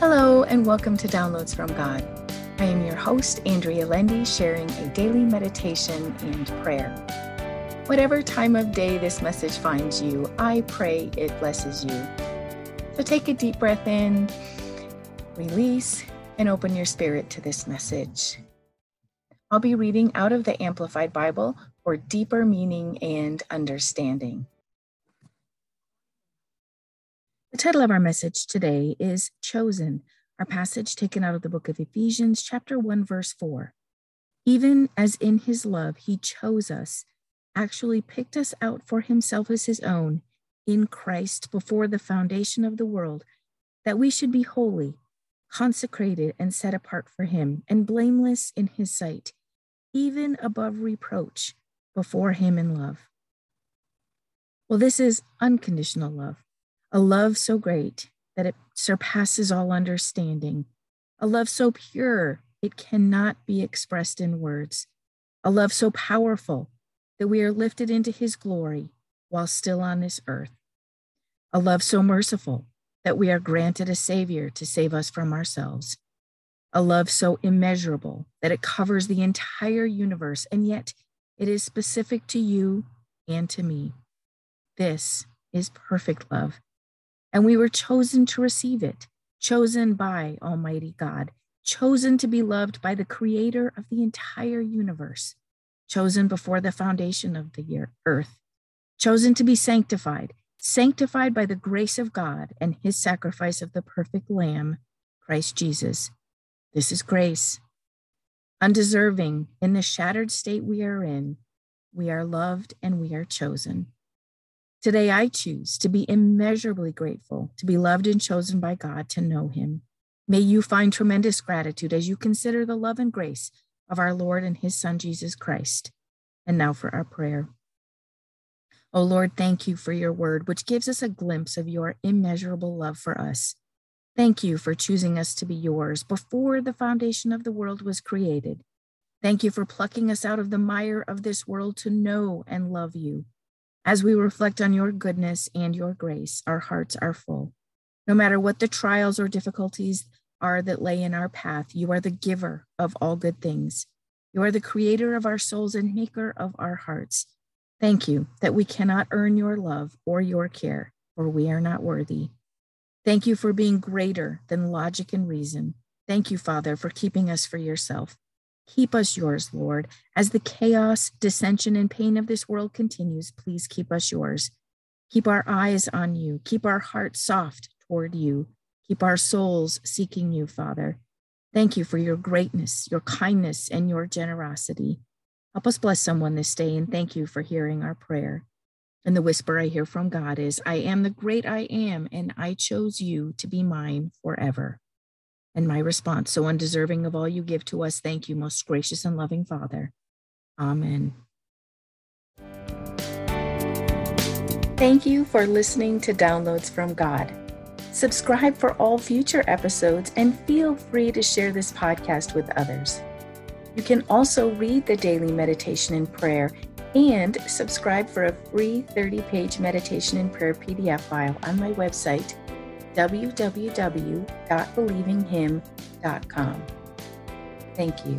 Hello, and welcome to Downloads from God. I am your host, Andrea Lendy, sharing a daily meditation and prayer. Whatever time of day this message finds you, I pray it blesses you. So take a deep breath in, release, and open your spirit to this message. I'll be reading out of the Amplified Bible for deeper meaning and understanding. The title of our message today is Chosen, our passage taken out of the book of Ephesians, chapter 1, verse 4. Even as in his love he chose us, actually picked us out for himself as his own in Christ before the foundation of the world, that we should be holy, consecrated, and set apart for him, and blameless in his sight, even above reproach before him in love. Well, this is unconditional love a love so great that it surpasses all understanding, a love so pure it cannot be expressed in words, a love so powerful that we are lifted into his glory while still on this earth, a love so merciful that we are granted a Savior to save us from ourselves, a love so immeasurable that it covers the entire universe, and yet it is specific to you and to me. This is perfect love and we were chosen to receive it, chosen by Almighty God, chosen to be loved by the creator of the entire universe, chosen before the foundation of the earth, chosen to be sanctified, sanctified by the grace of God and his sacrifice of the perfect Lamb, Christ Jesus. This is grace. Undeserving in the shattered state we are in, we are loved and we are chosen. Today, I choose to be immeasurably grateful, to be loved and chosen by God, to know Him. May you find tremendous gratitude as you consider the love and grace of our Lord and His Son, Jesus Christ. And now for our prayer. Oh Lord, thank you for your word, which gives us a glimpse of your immeasurable love for us. Thank you for choosing us to be yours before the foundation of the world was created. Thank you for plucking us out of the mire of this world to know and love you. As we reflect on your goodness and your grace, our hearts are full. No matter what the trials or difficulties are that lay in our path, you are the giver of all good things. You are the creator of our souls and maker of our hearts. Thank you that we cannot earn your love or your care, for we are not worthy. Thank you for being greater than logic and reason. Thank you, Father, for keeping us for yourself. Keep us yours, Lord. As the chaos, dissension, and pain of this world continues, please keep us yours. Keep our eyes on you. Keep our hearts soft toward you. Keep our souls seeking you, Father. Thank you for your greatness, your kindness, and your generosity. Help us bless someone this day, and thank you for hearing our prayer. And the whisper I hear from God is I am the great I am, and I chose you to be mine forever. And my response, so undeserving of all you give to us, thank you, most gracious and loving Father. Amen. Thank you for listening to Downloads from God. Subscribe for all future episodes and feel free to share this podcast with others. You can also read the daily meditation and prayer and subscribe for a free 30 page meditation and prayer PDF file on my website www.believinghim.com. Thank you.